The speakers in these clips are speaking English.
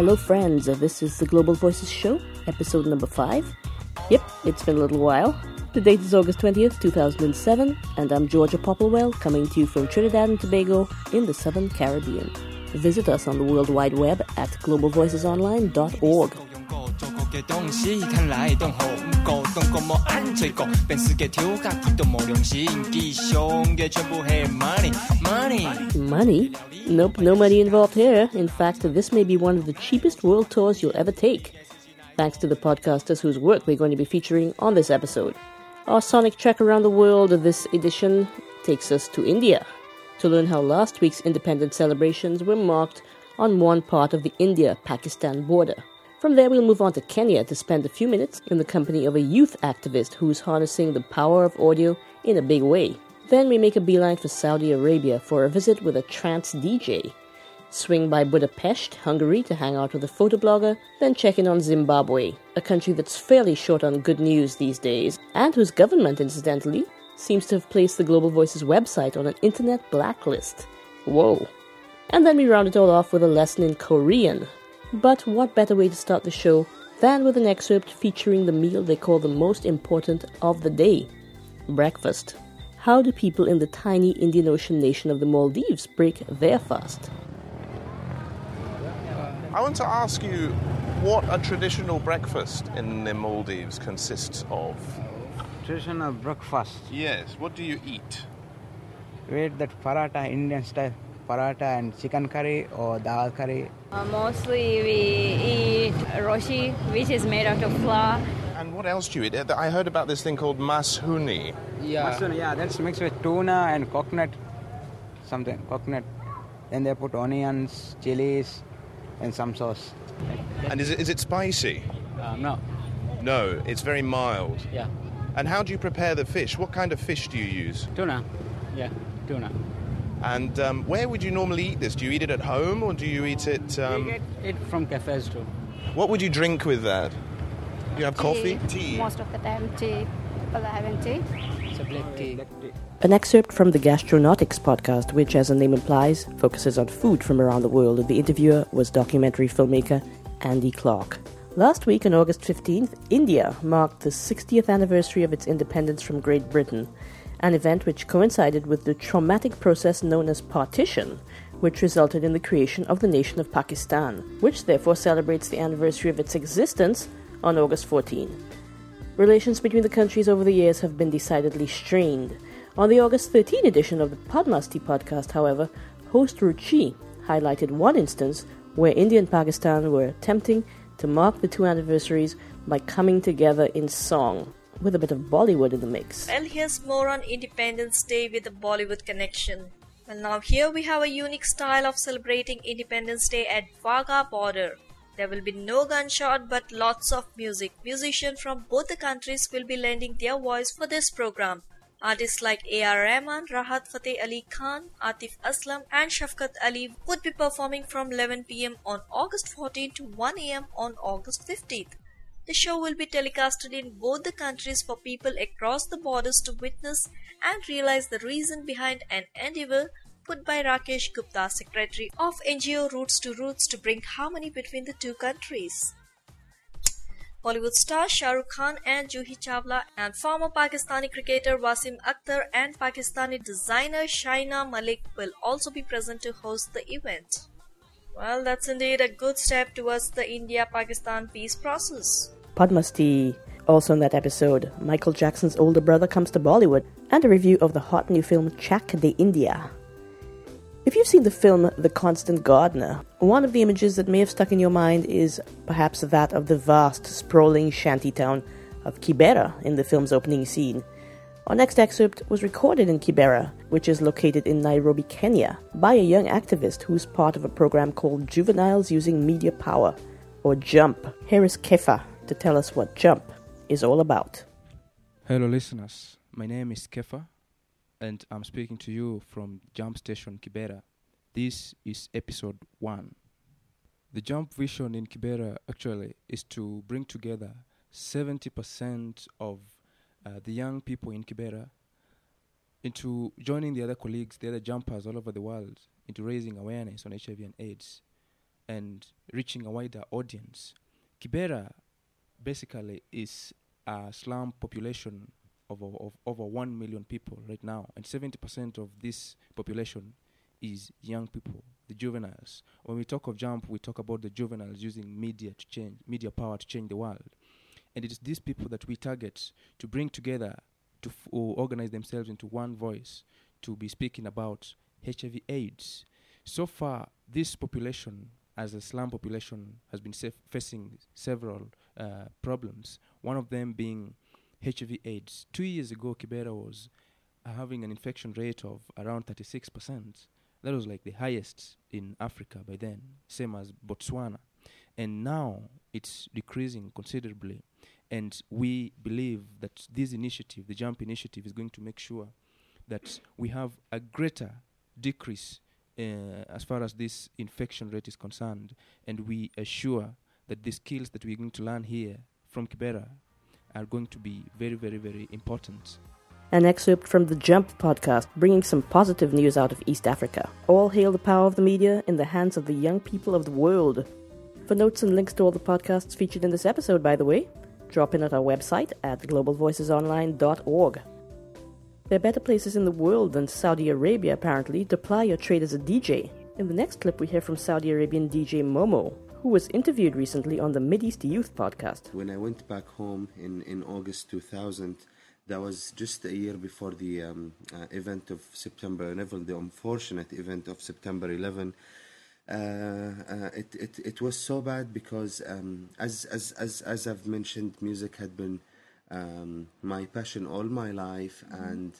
Hello, friends. Uh, this is the Global Voices Show, episode number five. Yep, it's been a little while. The date is August 20th, 2007, and I'm Georgia Popplewell coming to you from Trinidad and Tobago in the Southern Caribbean. Visit us on the World Wide Web at globalvoicesonline.org. 嘅东西，看来都好唔过，当个冇按最过，平时嘅跳家己都冇良心，吉祥嘅全部系 money money money. Nope, no money involved here. In fact, this may be one of the cheapest world tours you'll ever take. Thanks to the podcasters whose work we're going to be featuring on this episode. Our sonic trek around the world of this edition takes us to India to learn how last week's independence celebrations were marked on one part of the India Pakistan border. From there, we'll move on to Kenya to spend a few minutes in the company of a youth activist who's harnessing the power of audio in a big way. Then we make a beeline for Saudi Arabia for a visit with a trance DJ. Swing by Budapest, Hungary to hang out with a photoblogger, then check in on Zimbabwe, a country that's fairly short on good news these days, and whose government, incidentally, seems to have placed the Global Voices website on an internet blacklist. Whoa. And then we round it all off with a lesson in Korean, but what better way to start the show than with an excerpt featuring the meal they call the most important of the day breakfast. How do people in the tiny Indian Ocean nation of the Maldives break their fast? I want to ask you what a traditional breakfast in the Maldives consists of. Traditional breakfast. Yes, what do you eat? We eat that paratha, Indian style paratha and chicken curry or dal curry. Uh, mostly we eat roshi, which is made out of flour. And what else do you eat? I heard about this thing called mashuni. Yeah, mashuni, yeah, that's mixed with tuna and coconut, something coconut. Then they put onions, chilies, and some sauce. And is it, is it spicy? Uh, no. No, it's very mild. Yeah. And how do you prepare the fish? What kind of fish do you use? Tuna. Yeah, tuna. And um, where would you normally eat this? Do you eat it at home or do you eat it? Um... We get it from cafes too. What would you drink with that? You have tea. coffee? Tea. Most of the time, tea. But I haven't tea. It's a black tea. An excerpt from the Gastronautics podcast, which, as the name implies, focuses on food from around the world. The interviewer was documentary filmmaker Andy Clark. Last week, on August 15th, India marked the 60th anniversary of its independence from Great Britain an event which coincided with the traumatic process known as partition, which resulted in the creation of the nation of Pakistan, which therefore celebrates the anniversary of its existence on August 14. Relations between the countries over the years have been decidedly strained. On the August 13 edition of the Padmasti podcast, however, host Ruchi highlighted one instance where India and Pakistan were attempting to mark the two anniversaries by coming together in song with a bit of Bollywood in the mix. Well, here's more on Independence Day with a Bollywood connection. Well, now here we have a unique style of celebrating Independence Day at Wagah border. There will be no gunshot but lots of music. Musicians from both the countries will be lending their voice for this program. Artists like A.R. Rahman, Rahat Fateh Ali Khan, Atif Aslam, and Shafkat Ali would be performing from 11 pm on August 14 to 1 am on August 15th. The show will be telecasted in both the countries for people across the borders to witness and realize the reason behind an endeavor put by Rakesh Gupta, secretary of NGO Roots to Roots, to bring harmony between the two countries. Bollywood star Shah Rukh Khan and Juhi Chawla and former Pakistani cricketer Wasim Akhtar and Pakistani designer Shaina Malik will also be present to host the event. Well, that's indeed a good step towards the India Pakistan peace process. Padmasti. Also in that episode, Michael Jackson's older brother comes to Bollywood, and a review of the hot new film Chak de India. If you've seen the film The Constant Gardener, one of the images that may have stuck in your mind is perhaps that of the vast, sprawling shanty town of Kibera in the film's opening scene. Our next excerpt was recorded in Kibera, which is located in Nairobi, Kenya, by a young activist who's part of a program called Juveniles Using Media Power, or JUMP. Here is Kefa to tell us what Jump is all about. Hello, listeners. My name is Kefa, and I'm speaking to you from Jump Station Kibera. This is episode one. The Jump vision in Kibera actually is to bring together 70% of uh, the young people in Kibera into joining the other colleagues, the other jumpers all over the world, into raising awareness on HIV and AIDS and reaching a wider audience. Kibera basically is a slum population of, of, of over 1 million people right now, and 70% of this population is young people, the juveniles. When we talk of jump, we talk about the juveniles using media to change, media power to change the world. And it is these people that we target to bring together, to f- organize themselves into one voice, to be speaking about HIV AIDS. So far, this population, as a slum population, has been facing several uh, problems. One of them being HIV AIDS. Two years ago, Kibera was uh, having an infection rate of around 36%. That was like the highest in Africa by then, same as Botswana. And now it's decreasing considerably. And we believe that this initiative, the JUMP initiative, is going to make sure that we have a greater decrease uh, as far as this infection rate is concerned. And we assure that the skills that we're going to learn here from Kibera are going to be very, very, very important. An excerpt from the Jump podcast, bringing some positive news out of East Africa. All hail the power of the media in the hands of the young people of the world. For notes and links to all the podcasts featured in this episode, by the way, drop in at our website at globalvoicesonline.org. There are better places in the world than Saudi Arabia, apparently, to ply your trade as a DJ. In the next clip, we hear from Saudi Arabian DJ Momo, who was interviewed recently on the Mideast Youth podcast. When I went back home in, in August 2000, that was just a year before the um, uh, event of September 11, the unfortunate event of September 11. Uh, uh, it, it, it was so bad because, um, as, as, as, as I've mentioned, music had been um, my passion all my life, and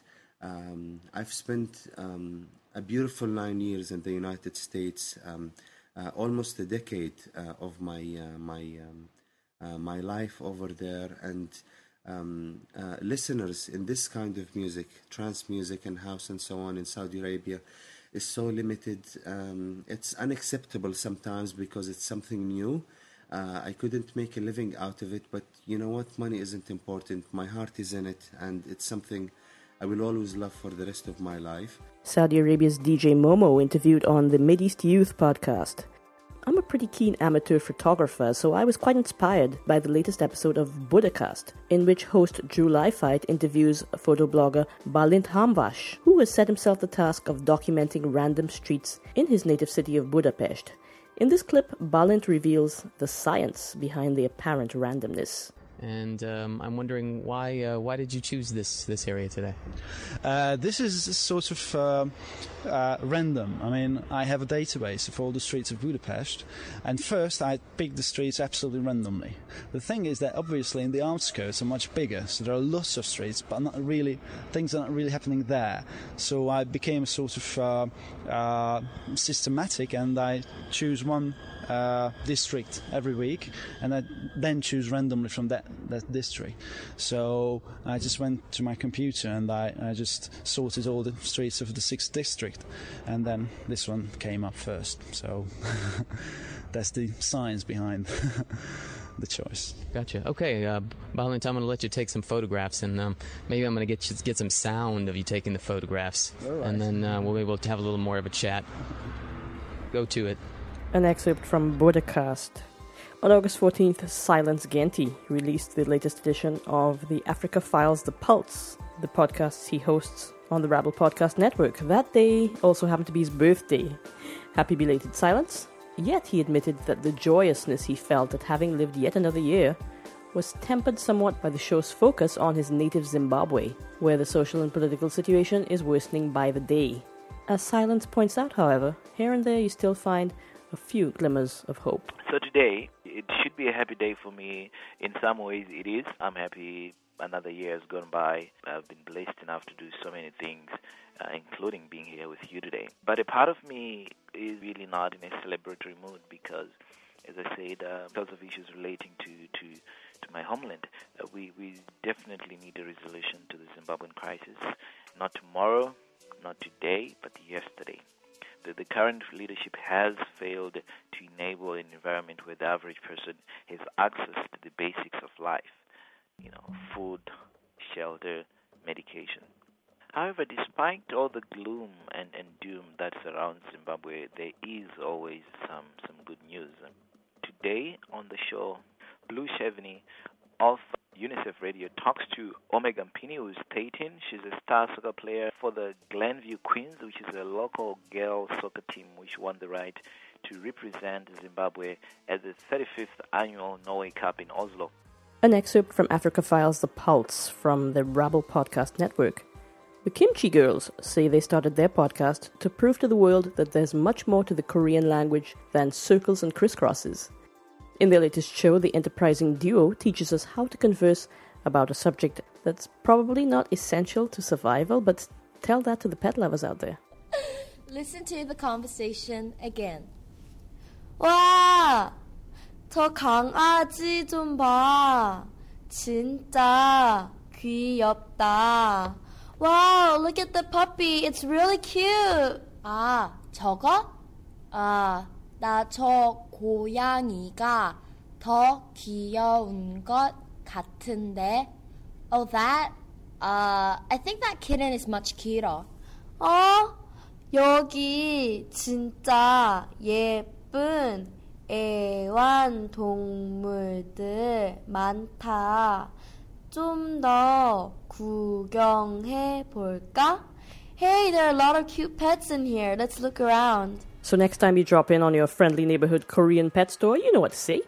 um, I've spent um, a beautiful nine years in the United States, um, uh, almost a decade uh, of my uh, my um, uh, my life over there, and um, uh, listeners in this kind of music, trance music and house and so on in Saudi Arabia, is so limited. Um, it's unacceptable sometimes because it's something new. Uh, I couldn't make a living out of it, but you know what? Money isn't important. My heart is in it, and it's something I will always love for the rest of my life. Saudi Arabia's DJ Momo interviewed on the Mideast Youth podcast. I'm a pretty keen amateur photographer, so I was quite inspired by the latest episode of Buddhacast, in which host Drew Leifheit interviews photoblogger Balint Hamvas, who has set himself the task of documenting random streets in his native city of Budapest. In this clip, Balint reveals the science behind the apparent randomness. And um, I'm wondering why uh, why did you choose this this area today? Uh, this is sort of uh, uh, random. I mean, I have a database of all the streets of Budapest, and first I picked the streets absolutely randomly. The thing is that obviously in the outskirts are much bigger, so there are lots of streets, but not really things are not really happening there. So I became sort of uh, uh, systematic, and I choose one uh, district every week, and I then choose randomly from that, that district. So I just went to my computer and I, I just sorted all the streets of the sixth district, and then this one came up first. So that's the science behind. the choice. Gotcha. Okay, uh, Balint, I'm going to let you take some photographs, and um, maybe I'm going to get you, get some sound of you taking the photographs, All and then uh, we'll be able to have a little more of a chat. Go to it. An excerpt from Buddhacast. On August 14th, Silence Genty released the latest edition of the Africa Files The Pulse, the podcast he hosts on the Rabble Podcast Network. That day also happened to be his birthday. Happy belated silence. Yet he admitted that the joyousness he felt at having lived yet another year was tempered somewhat by the show's focus on his native Zimbabwe, where the social and political situation is worsening by the day. As Silence points out, however, here and there you still find a few glimmers of hope. So today, it should be a happy day for me. In some ways, it is. I'm happy another year has gone by. I've been blessed enough to do so many things, uh, including being here with you today. But a part of me is really not in a celebratory mood because, as I said, uh, because of issues relating to, to, to my homeland, uh, we, we definitely need a resolution to the Zimbabwean crisis. Not tomorrow, not today, but yesterday the, the current leadership has failed to enable an environment where the average person has access to the basics of life, you know, food, shelter, medication. However, despite all the gloom and, and doom that surrounds Zimbabwe, there is always some, some good news. Today on the show, Blue Chevney of UNICEF Radio talks to Omega Mpini, who's 13. She's a star soccer player for the Glenview Queens, which is a local girls soccer team which won the right to represent Zimbabwe at the 35th annual Norway Cup in Oslo. An excerpt from Africa Files The Pulse from the Rabble Podcast Network. The Kimchi Girls say they started their podcast to prove to the world that there's much more to the Korean language than circles and crisscrosses. In their latest show, the enterprising duo teaches us how to converse about a subject that's probably not essential to survival, but tell that to the pet lovers out there. Listen to the conversation again. 와, 저 강아지 좀 봐. 진짜 귀엽다. Wow, look at the puppy. It's really cute. 아, 저거? 아, 나 저 고양이가 더 귀여운 것 같은데. Oh, that? Uh, I think that kitten is much cuter. 어? 여기 진짜 예쁜 애완동물들 많다. 좀 더 구경해 볼까? Hey, there are a lot of cute pets in here. Let's look around. So next time you drop in on your friendly neighborhood Korean pet store, you know what to say.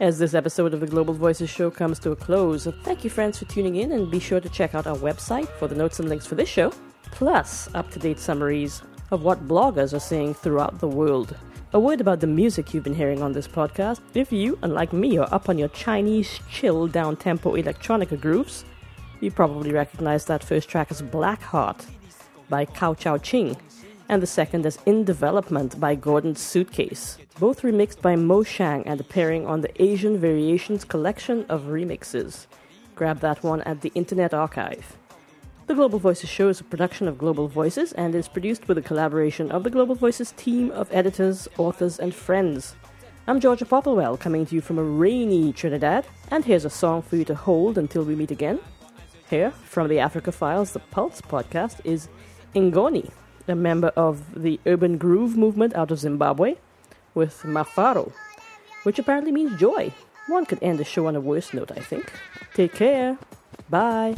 As this episode of the Global Voices show comes to a close, thank you friends for tuning in and be sure to check out our website for the notes and links for this show, plus up-to-date summaries of what bloggers are saying throughout the world. A word about the music you've been hearing on this podcast. If you, unlike me, are up on your Chinese chill down-tempo electronica grooves, you probably recognize that first track as Black Heart by Cao Chao Ching and the second as In Development by Gordon's Suitcase, both remixed by Mo Shang and appearing on the Asian Variations collection of remixes. Grab that one at the Internet Archive. The Global Voices show is a production of Global Voices and is produced with a collaboration of the Global Voices team of editors, authors, and friends. I'm Georgia Popplewell, coming to you from a rainy Trinidad, and here's a song for you to hold until we meet again. Here, from the Africa Files, the Pulse podcast, is Ingoni, a member of the urban groove movement out of Zimbabwe, with Mafaro, which apparently means joy. One could end the show on a worse note, I think. Take care. Bye.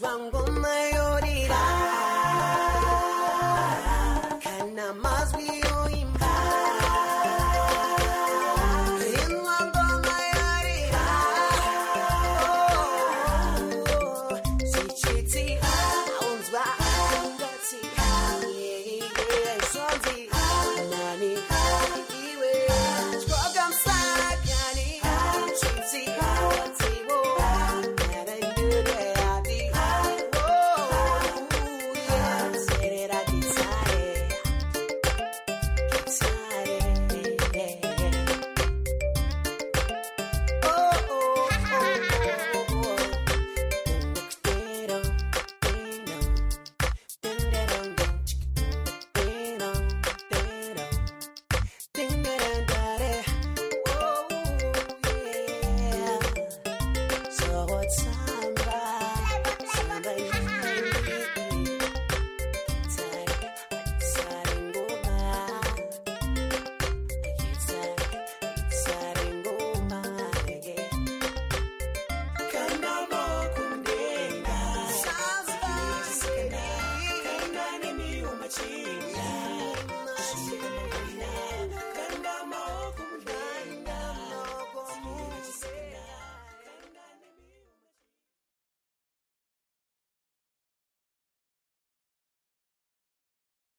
things go